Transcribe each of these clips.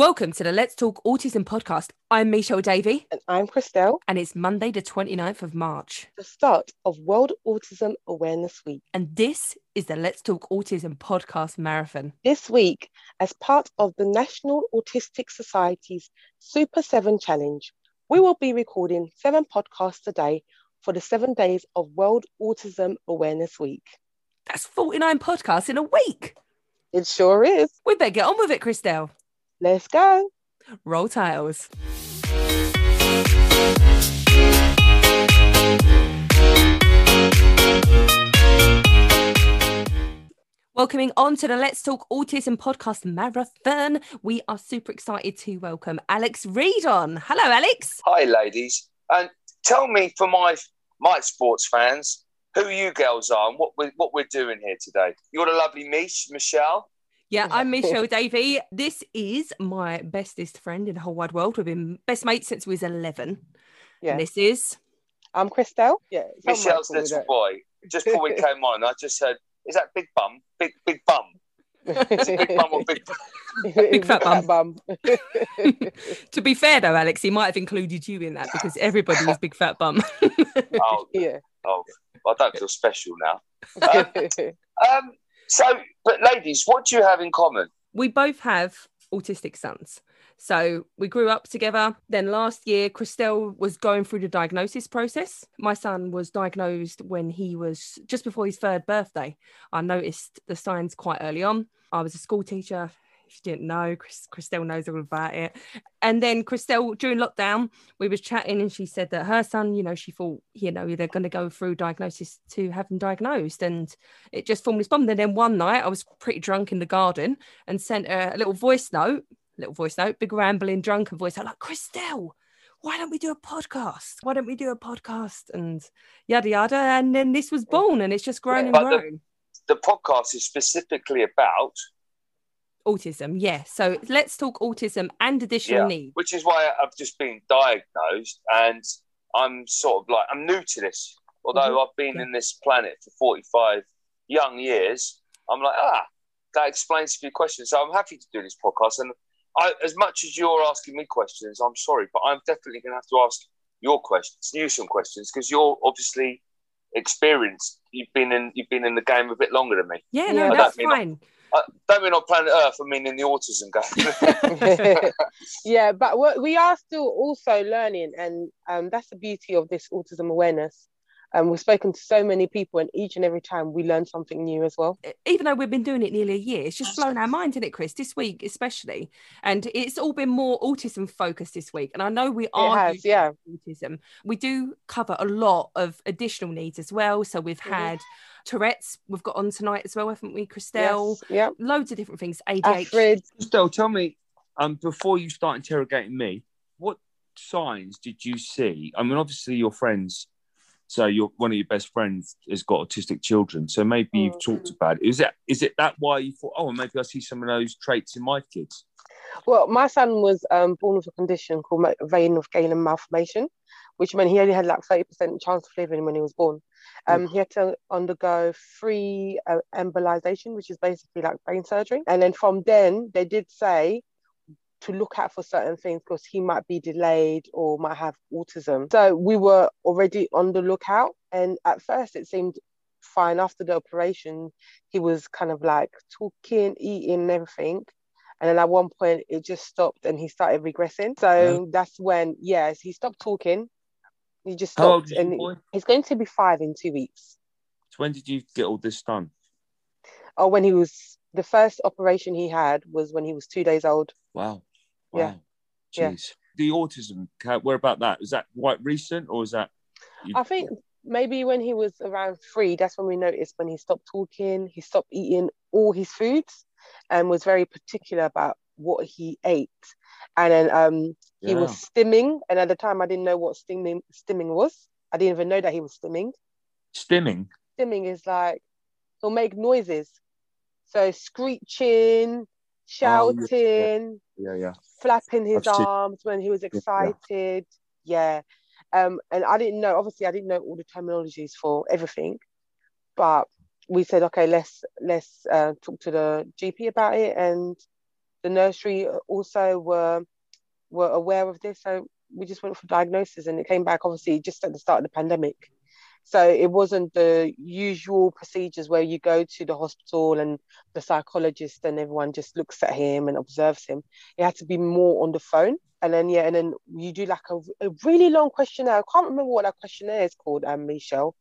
Welcome to the Let's Talk Autism podcast. I'm Michelle Davey. And I'm Christelle. And it's Monday, the 29th of March. The start of World Autism Awareness Week. And this is the Let's Talk Autism podcast marathon. This week, as part of the National Autistic Society's Super 7 Challenge, we will be recording seven podcasts a day for the seven days of World Autism Awareness Week. That's 49 podcasts in a week. It sure is. We better get on with it, Christelle. Let's go. Roll tiles. Welcoming on to the Let's Talk Autism podcast marathon. We are super excited to welcome Alex Reid on. Hello, Alex. Hi, ladies. And tell me, for my my sports fans, who you girls are and what we what we're doing here today. You're the lovely Mish, Michelle. Yeah, I'm Michelle Davey. This is my bestest friend in the whole wide world. We've been best mates since we was 11. Yeah. And this is? I'm Christelle. Yeah. Michelle's little boy. Just before we came on, I just said, is that big bum? Big, big bum. big bum or big big fat bum. bum. to be fair though, Alex, he might have included you in that because everybody is big fat bum. oh, yeah. Oh, I don't feel special now. Um, um, so, but ladies, what do you have in common? We both have autistic sons. So we grew up together. Then last year, Christelle was going through the diagnosis process. My son was diagnosed when he was just before his third birthday. I noticed the signs quite early on. I was a school teacher you didn't know, Chris, Christelle knows all about it. And then Christelle, during lockdown, we was chatting and she said that her son, you know, she thought, you know, they're going to go through diagnosis to have him diagnosed. And it just formed this bomb. And then one night I was pretty drunk in the garden and sent a, a little voice note, little voice note, big rambling drunken voice. I'm like, Christelle, why don't we do a podcast? Why don't we do a podcast? And yada yada. And then this was born and it's just grown yeah, and grown. The, the podcast is specifically about autism yeah. So let's talk autism and additional yeah, needs. which is why i've just been diagnosed and i'm sort of like i'm new to this. Although mm-hmm. i've been yeah. in this planet for 45 young years i'm like ah that explains a few questions. So i'm happy to do this podcast. And I, as much as you're asking me questions i'm sorry but i'm definitely going to have to ask your questions you some questions because you're obviously experienced. You've been in you've been in the game a bit longer than me. Yeah no that's fine I don't mean on planet Earth. I mean in the autism game. yeah, but we are still also learning, and um, that's the beauty of this autism awareness. Um, we've spoken to so many people, and each and every time we learn something new as well. Even though we've been doing it nearly a year, it's just blown our mind, isn't it, Chris? This week, especially, and it's all been more autism focused this week. And I know we are has, yeah. autism. We do cover a lot of additional needs as well. So we've mm-hmm. had. Mm-hmm Tourette's we've got on tonight as well, haven't we, Christelle? Yes, yeah. Loads of different things. ADHD. Christelle, tell me, um, before you start interrogating me, what signs did you see? I mean, obviously your friends, so your one of your best friends has got autistic children, so maybe mm-hmm. you've talked about it. Is that is it that why you thought, oh, maybe I see some of those traits in my kids? Well, my son was um, born with a condition called vein of Galen malformation, which meant he only had like 30% chance of living when he was born. Um, he had to undergo free uh, embolization, which is basically like brain surgery. And then from then, they did say to look out for certain things because he might be delayed or might have autism. So we were already on the lookout. And at first, it seemed fine. After the operation, he was kind of like talking, eating, and everything. And then at one point, it just stopped and he started regressing. So that's when, yes, he stopped talking he just stopped. How old is and boy? He's going to be five in two weeks. So when did you get all this done? Oh, when he was the first operation he had was when he was two days old. Wow. wow. Yeah. Jeez. Yeah. The autism, where about that? Is that quite recent or is that? You... I think maybe when he was around three, that's when we noticed when he stopped talking, he stopped eating all his foods and was very particular about what he ate and then um, he yeah. was stimming. And at the time, I didn't know what stimming stimming was. I didn't even know that he was stimming. Stimming. Stimming is like he'll make noises, so screeching, shouting, oh, yeah. yeah. yeah, flapping his I've arms seen... when he was excited. Yeah. Um, and I didn't know. Obviously, I didn't know all the terminologies for everything, but we said, okay, let's let's uh, talk to the GP about it, and the nursery also were were aware of this, so we just went for diagnosis, and it came back obviously just at the start of the pandemic. So it wasn't the usual procedures where you go to the hospital and the psychologist and everyone just looks at him and observes him. It had to be more on the phone. And then yeah, and then you do like a, a really long questionnaire. I can't remember what that questionnaire is called, um, Michelle.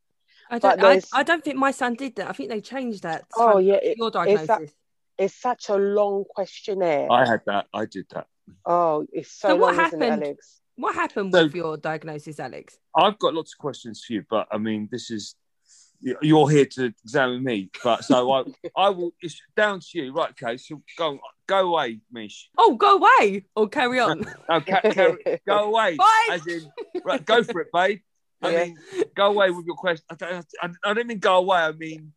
I don't. I, I, don't think my son did that. I think they changed that. Oh yeah, it, your diagnosis. It's, such a long questionnaire. I had that. I did that. Oh, it's so, So long, what isn't it, happened? Alex? What happened So- with your diagnosis, Alex? I've got lots of questions for you, but I mean, this is you're here to examine me. But so I, I will. It's down to you, right? Okay, so go, go away, Mish. Oh, go away or carry on. No, ca- ca- go away. Bye. As in, right, go for it, babe. I Yeah. mean, go away with your question. I don't, I, I don't mean go away. I mean,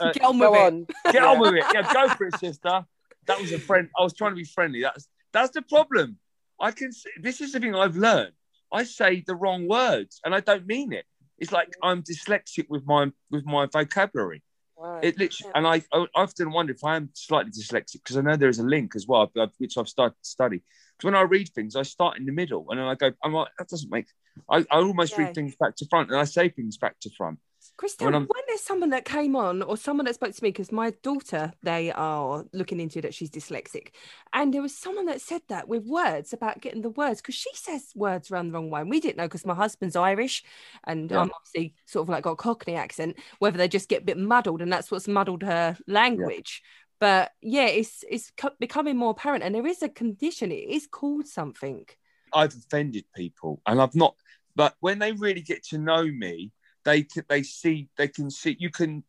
uh, Get on with it. on. get on with it. Yeah, go for it, sister. That was a friend. I was trying to be friendly. That's that's the problem. I can. See, this is the thing I've learned. I say the wrong words, and I don't mean it. It's like I'm dyslexic with my with my vocabulary. Wow. It literally, and I, I often wonder if I am slightly dyslexic because I know there is a link as well, which I've started to study. Because when I read things, I start in the middle, and then I go, I'm like, that doesn't make. I, I almost Yeah. read things back to front, and I say things back to front. Christian, When when, there's someone that came on or someone that spoke to me, because my daughter, they are looking into that she's dyslexic. And there was someone that said that with words about getting the words, because she says words around the wrong way. And we didn't know because my husband's Irish and Yeah. I'm obviously sort of like got a Cockney accent, whether they just get a bit muddled and that's what's muddled her language. But yeah, it's it's co- becoming more apparent, and there is a condition. It is called something. I've offended people, and I've not. But when they really get to know me, they can, they see they can see you can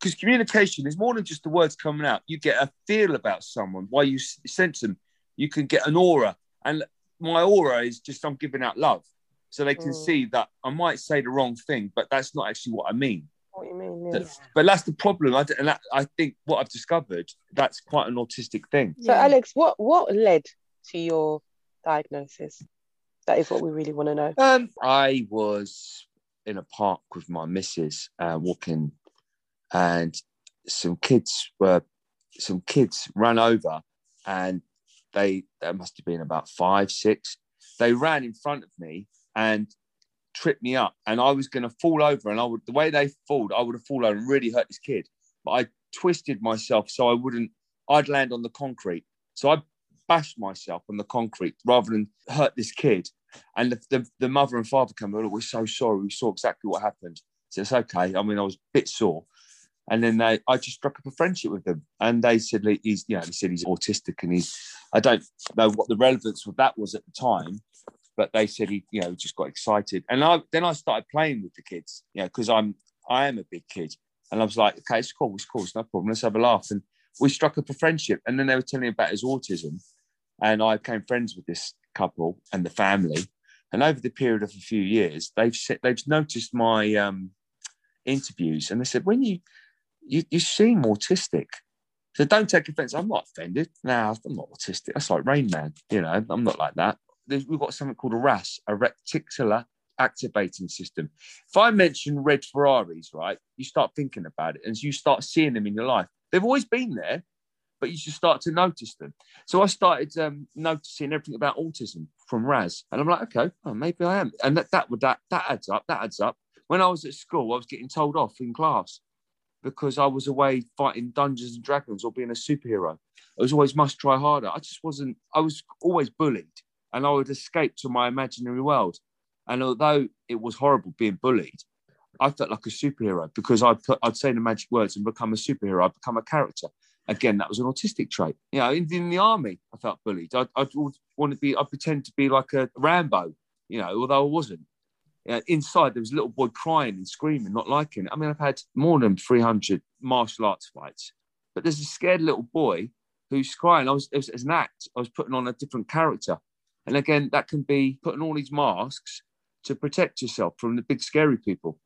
because communication is more than just the words coming out. You get a feel about someone while you s- sense them. You can get an aura, and my aura is just I'm giving out love, so they can Mm. see that I might say the wrong thing, but that's not actually what I mean. What you mean? Yeah. That's- But that's the problem. I, d- and that, I think what I've discovered that's quite an autistic thing. So, Alex, what what led to your diagnosis? That is what we really want to know. Um, I was in a park with my missus, uh, walking, and some kids were, some kids ran over, and they, they must have been about five, six. They ran in front of me and tripped me up, and I was going to fall over, and I would, the way they fall, I would have fallen and really hurt this kid, but I twisted myself so I wouldn't, I'd land on the concrete, so I bashed myself on the concrete rather than hurt this kid. And the, the, the mother and father come, oh, we're so sorry. We saw exactly what happened. So it's okay. I mean, I was a bit sore. And then they, I just struck up a friendship with them. And they said, he's, you know, they said he's autistic and he's, I don't know what the relevance of that was at the time, but they said he, you know, just got excited. And I, then I started playing with the kids, you know, because I'm, I am a big kid. And I was like, okay, it's cool, it's cool, it's no problem. Let's have a laugh. And we struck up a friendship. And then they were telling me about his autism. And I became friends with this couple and the family. And over the period of a few years, they've said, they've noticed my um, interviews, and they said, "When you you you seem autistic." So don't take offence. I'm not offended. No, I'm not autistic. That's like Rain Man. You know, I'm not like that. There's, we've got something called a RAS, a reticular activating system. If I mention red Ferraris, right, you start thinking about it, and you start seeing them in your life. They've always been there, but you should start to notice them. So I started um, noticing everything about autism from RAS, and I'm like, okay, oh, maybe I am, and that that would that that adds up. That adds up. When I was at school, I was getting told off in class because I was away fighting Dungeons and Dragons or being a superhero. I was always must try harder. I just wasn't. I was always bullied, and I would escape to my imaginary world. And although it was horrible being bullied, I felt like a superhero because I put I'd say the magic words and become a superhero. I'd become a character again, that was an autistic trait. You know, in, in the army, I felt bullied. I, I want to be, I pretend to be like a Rambo, you know, although I wasn't. You know, inside, there was a little boy crying and screaming, not liking it. I mean, I've had more than 300 martial arts fights, but there's a scared little boy who's crying. I was, as an act, I was putting on a different character. And again, that can be putting all these masks to protect yourself from the big scary people.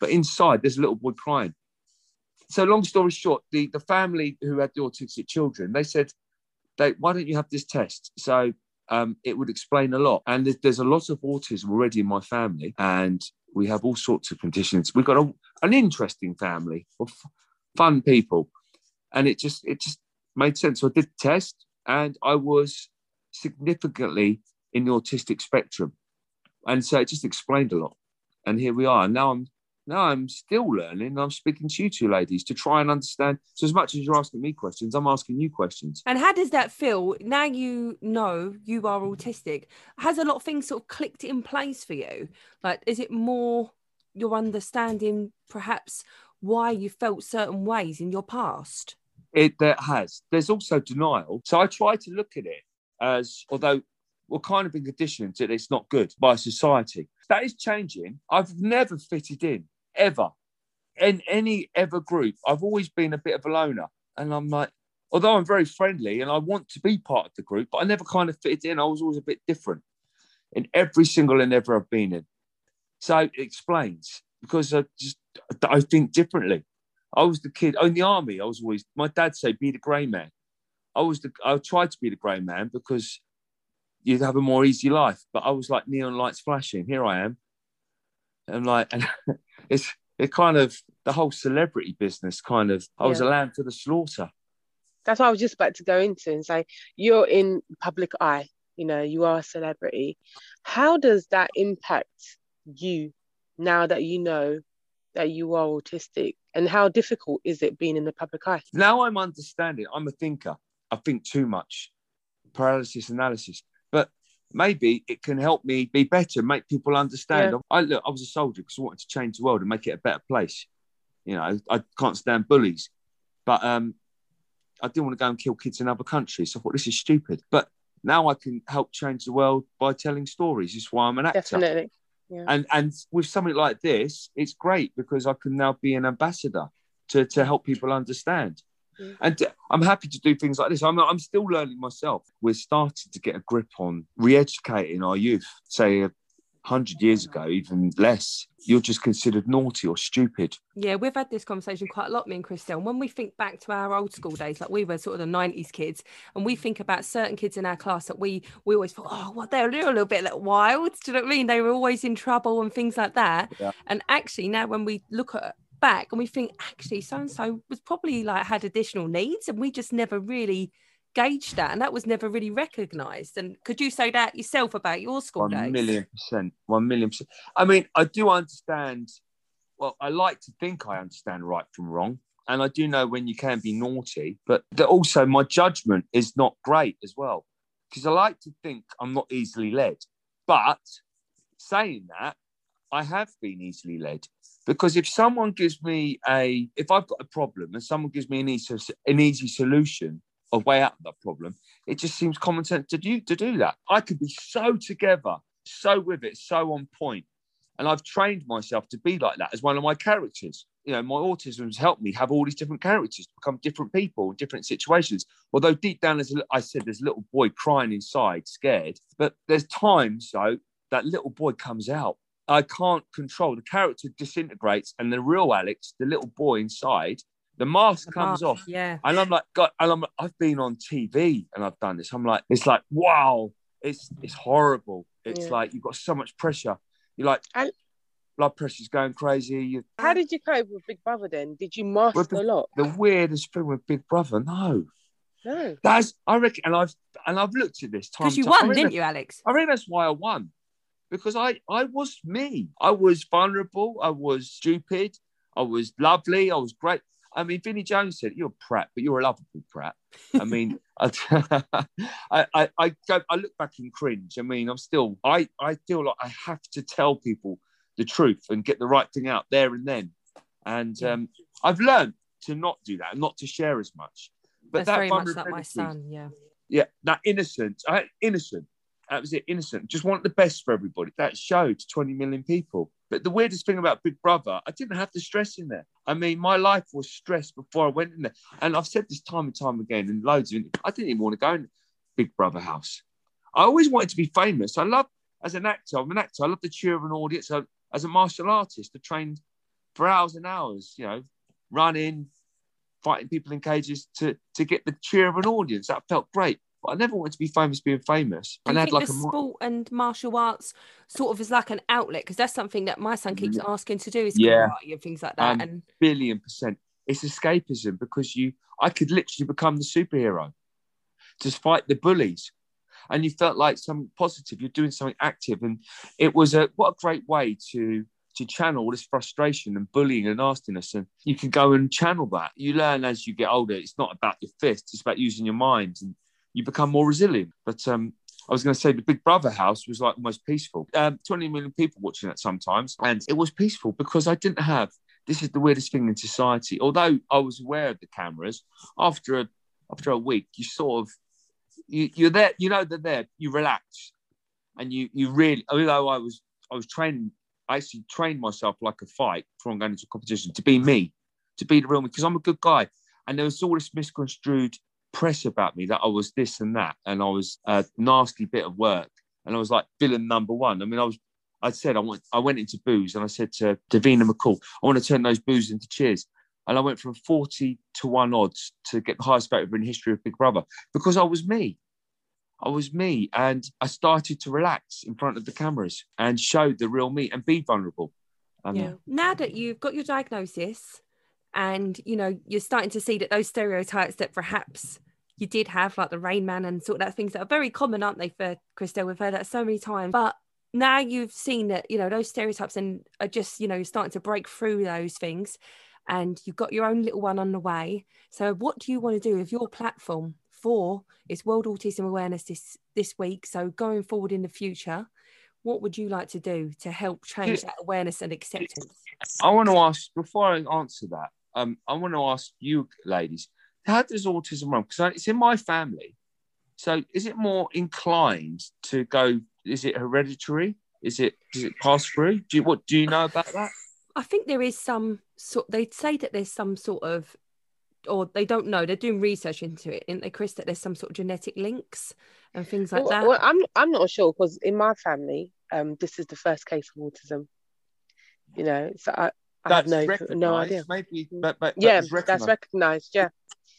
But inside, there's a little boy crying so long story short, the, the family who had the autistic children, they said, they, why don't you have this test? So um, it would explain a lot. And there's, there's a lot of autism already in my family, and we have all sorts of conditions. We've got a, an interesting family of fun people, and it just it just made sense. So I did the test, and I was significantly in the autistic spectrum, and so it just explained a lot. And here we are. Now I'm now I'm still learning. I'm speaking to you two ladies to try and understand. So as much as you're asking me questions, I'm asking you questions. And how does that feel? Now you know you are autistic. Has a lot of things sort of clicked in place for you? Like, is it more your understanding, perhaps, why you felt certain ways in your past? It that has. There's also denial. So I try to look at it as, although we're kind of been conditioned that it's not good by society. That is changing. I've never fitted in ever in any ever group. I've always been a bit of a loner. And I'm like, although I'm very friendly and I want to be part of the group, but I never kind of fitted in. I was always a bit different in every single endeavor I've been in. So it explains because I just I think differently. I was the kid in the army. I was always my dad said be the grey man. I was the I tried to be the grey man because you'd have a more easy life. But I was like neon lights flashing. Here I am. And like and it's it kind of the whole celebrity business kind of I was a lamb to the slaughter. That's what I was just about to go into and say you're in public eye, you know, you are a celebrity. How does that impact you now that you know that you are autistic and how difficult is it being in the public eye now i'm understanding i'm a thinker i think too much paralysis analysis maybe it can help me be better make people understand. Yeah. i look i was a soldier because i wanted to change the world and make it a better place. You know i can't stand bullies but um i didn't want to go and kill kids in other countries. So i thought this is stupid. But now i can help change the world by telling stories. This is why i'm an actor. Definitely. Yeah. And and with something like this, it's great because I can now be an ambassador to, to help people understand. Yeah. And uh, I'm happy to do things like this. I'm, I'm still learning myself. We're starting to get a grip on re educating our youth, say 100 years ago, even less, you're just considered naughty or stupid. Yeah, we've had this conversation quite a lot, me and Christelle. When we think back to our old school days, like we were sort of the 90s kids, and we think about certain kids in our class that we we always thought, oh, well, they're a little, little bit like wild. Do you know what I mean? They were always in trouble and things like that. Yeah. And actually, now when we look at back and we think, actually, so and so was probably like had additional needs, and we just never really gauged that and that was never really recognized. And could you say that yourself about your school one days? million percent. One million percent. I mean i do understand well i like to think i understand right from wrong and i do know when you can be naughty but also my judgment is not great as well because i like to think i'm not easily led but saying that i have been easily led because if someone gives me a if i've got a problem and someone gives me an easy, an easy solution a way out of that problem. It just seems common sense to do to do that. I could be so together, so with it, so on. And I've trained myself to be like that as one of my characters. You know, my autism has helped me have all these different characters to become different people different situations. Although deep down, as I said, there's a little boy crying inside, scared. But there's times, though, that little boy comes out. I can't control. The character disintegrates, and the real Alex, the little boy inside, the mask the comes mask, off. Yeah. And I'm like, God, and I'm I've been on TV and I've done this. I'm like, it's like, wow, it's it's horrible. It's yeah. like you've got so much pressure. You're like and, blood pressure's going crazy. You, How did you cope with Big Brother then? Did you mask the, a lot? The weirdest thing with Big Brother, no. No. That's I reckon and I've and I've looked at this time. Because you won, didn't you, Alex? I think that's why I won. Because I I was me. I was vulnerable, I was stupid, I was lovely, I was great. I mean, Vinnie Jones said, "You're a prat, but you're a lovable prat." I mean, I, I, I, go, I look back and cringe. I mean, I'm still, I, I feel like I have to tell people the truth and get the right thing out there and then. And um, I've learned to not do that, not to share as much. But That's that very much like my son, yeah. Yeah, that innocence, I, innocent. That was it, innocent. Just want the best for everybody. That showed to 20 million people. But the weirdest thing about Big Brother, I didn't have the stress in there. I mean, my life was stressed before I went in there. And I've said this time and time again, and loads of I didn't even want to go in Big Brother house. I always wanted to be famous. I love, as an actor, I'm an actor, I love the cheer of an audience. I, as a martial artist, I trained for hours and hours, you know, running, fighting people in cages to, to get the cheer of an audience. That felt great. But I never wanted to be famous being famous. And you think like the a sport and martial arts sort of is like an outlet? Because that's something that my son keeps asking to do is yeah. karate and things like that. Um, and billion percent. It's escapism because you I could literally become the superhero. to fight the bullies. And you felt like something positive. You're doing something active, and it was a what a great way to to channel all this frustration and bullying and nastiness. And you can go and channel that. You learn as you get older. It's not about your fists; it's about using your mind, and you become more resilient. But um, I was going to say the Big Brother house was like the most peaceful. Um, 20 million people watching it sometimes, and it was peaceful because I didn't have. This is the weirdest thing in society. Although I was aware of the cameras, after a after a week, you sort of you, you're there. You know they're there. You relax, and you you really. Although I was I was training, I actually trained myself like a fight before going into a competition to be me, to be the real me, because I'm a good guy. And there was all this misconstrued press about me that I was this and that, and I was a nasty bit of work, and I was like villain number one. I mean, I was. I said I went. I went into boos, and I said to Davina McCall, I want to turn those boos into cheers. And I went from 40 to one odds to get the highest vote in history of Big Brother because I was me. I was me, and I started to relax in front of the cameras and show the real me and be vulnerable. Um, yeah. Now that you've got your diagnosis, and you know you're starting to see that those stereotypes that perhaps you did have, like the Rain Man and sort of that things that are very common, aren't they, for Christelle? We've heard that so many times. But now you've seen that, you know, those stereotypes and are just, you know, starting to break through those things and you've got your own little one on the way. So what do you want to do with your platform for it's World Autism Awareness this this week. So going forward in the future, what would you like to do to help change that awareness and acceptance? I want to ask before I answer that. Um, I want to ask you, ladies, how does autism run? Because it's in my family. So is it more inclined to go? Is it hereditary? Is it does it pass through? Do you what do you know about that? I think there is some sort. They say that there's some sort of, or they don't know. They're doing research into it, isn't they, Chris? That there's some sort of genetic links and things like well, that. Well, I'm I'm not sure because in my family, um, this is the first case of autism. You know, so I, Have no no idea. Maybe, mm. but, but yeah, that's recognised. Yeah.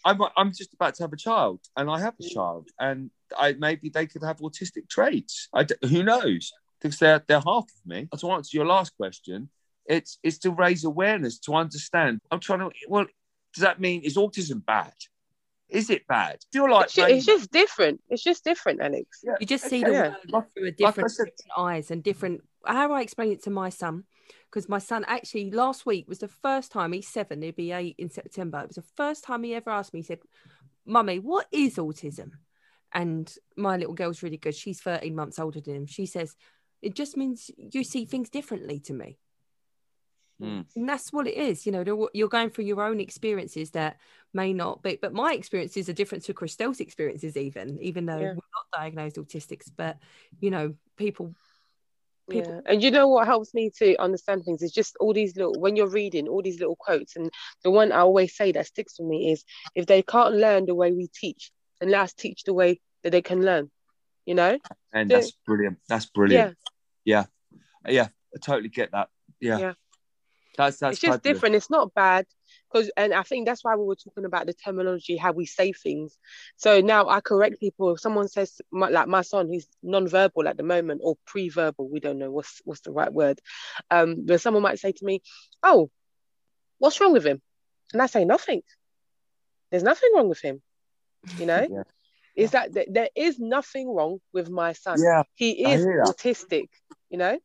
I'm I'm just about to have a child, and I have a mm. child, and I maybe they could have autistic traits. I who knows? Because they're they're half of me. To answer your last question, it's it's to raise awareness to understand. I'm trying to. Well, does that mean is autism bad? Is it bad? Do you like it's just, it's just different. It's just different, Alex. Yeah. You just see the yeah. world through a different, like said, different eyes and different. How I explain it to my son? because my son actually last week was the first time he's seven, he'll be eight in September. It was the first time he ever asked me, he said, Mummy, what is autism? And my little girl's really good. She's 13 months older than him. She says, It just means you see things differently to me. Mm. And that's what it is. You know, you're going through your own experiences that may not be, but my experiences are different to Christelle's experiences, even, even though yeah. we're not diagnosed autistics. But, you know, people People... Yeah. And you know what helps me to understand things is just all these little when you're reading all these little quotes. And the one I always say that sticks with me is if they can't learn the way we teach, then let's teach the way that they can learn. You know? And so, that's brilliant. That's brilliant. Yeah. yeah. Yeah. I totally get that. Yeah. yeah. That's that's it's just different. It's not bad because and I think that's why we were talking about the terminology, how we say things. So now I correct people. If someone says my, like my son, who's non-verbal at the moment or pre-verbal, we don't know what's what's the right word. Um, but someone might say to me, "Oh, what's wrong with him?" And I say nothing. There's nothing wrong with him. You know. yeah. Is that there is nothing wrong with my son? Yeah, he is autistic. You know.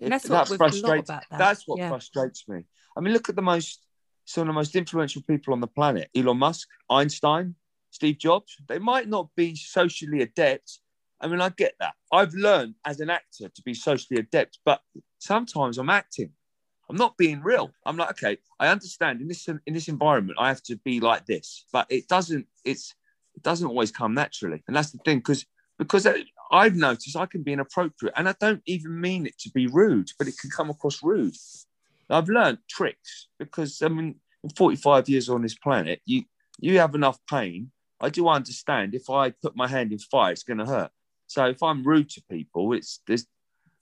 And that's what that frustrates. That. That's what yeah. frustrates me. I mean, look at the most some of the most influential people on the planet: Elon Musk, Einstein, Steve Jobs. They might not be socially adept. I mean, I get that. I've learned as an actor to be socially adept, but sometimes I'm acting. I'm not being real. I'm like, okay, I understand in this in this environment, I have to be like this, but it doesn't. It's it doesn't always come naturally, and that's the thing because because I've noticed I can be inappropriate and I don't even mean it to be rude, but it can come across rude. I've learned tricks because I mean, in 45 years on this planet, you you have enough pain. I do understand if I put my hand in fire, it's going to hurt. So if I'm rude to people, it's there's.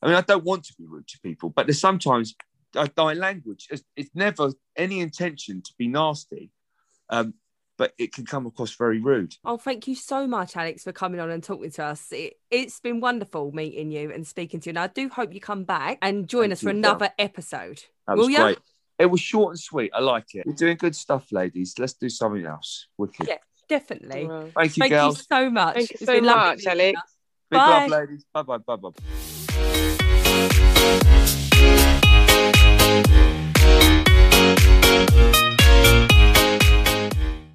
I mean, I don't want to be rude to people, but there's sometimes my language. It's, it's never any intention to be nasty. Um, but it can come across very rude. Oh, thank you so much, Alex, for coming on and talking to us. It, has been wonderful meeting you and speaking to you. And I do hope you come back and join thank us for another well. episode. That Will was you? It was short and sweet. I like it. You're doing good stuff, ladies. Let's do something else. Wicked. Yeah, definitely. Well, thank you, thank girls. Thank you so much. Thank you it's so much, Alex. Big bye. love, ladies. Bye bye. Bye bye.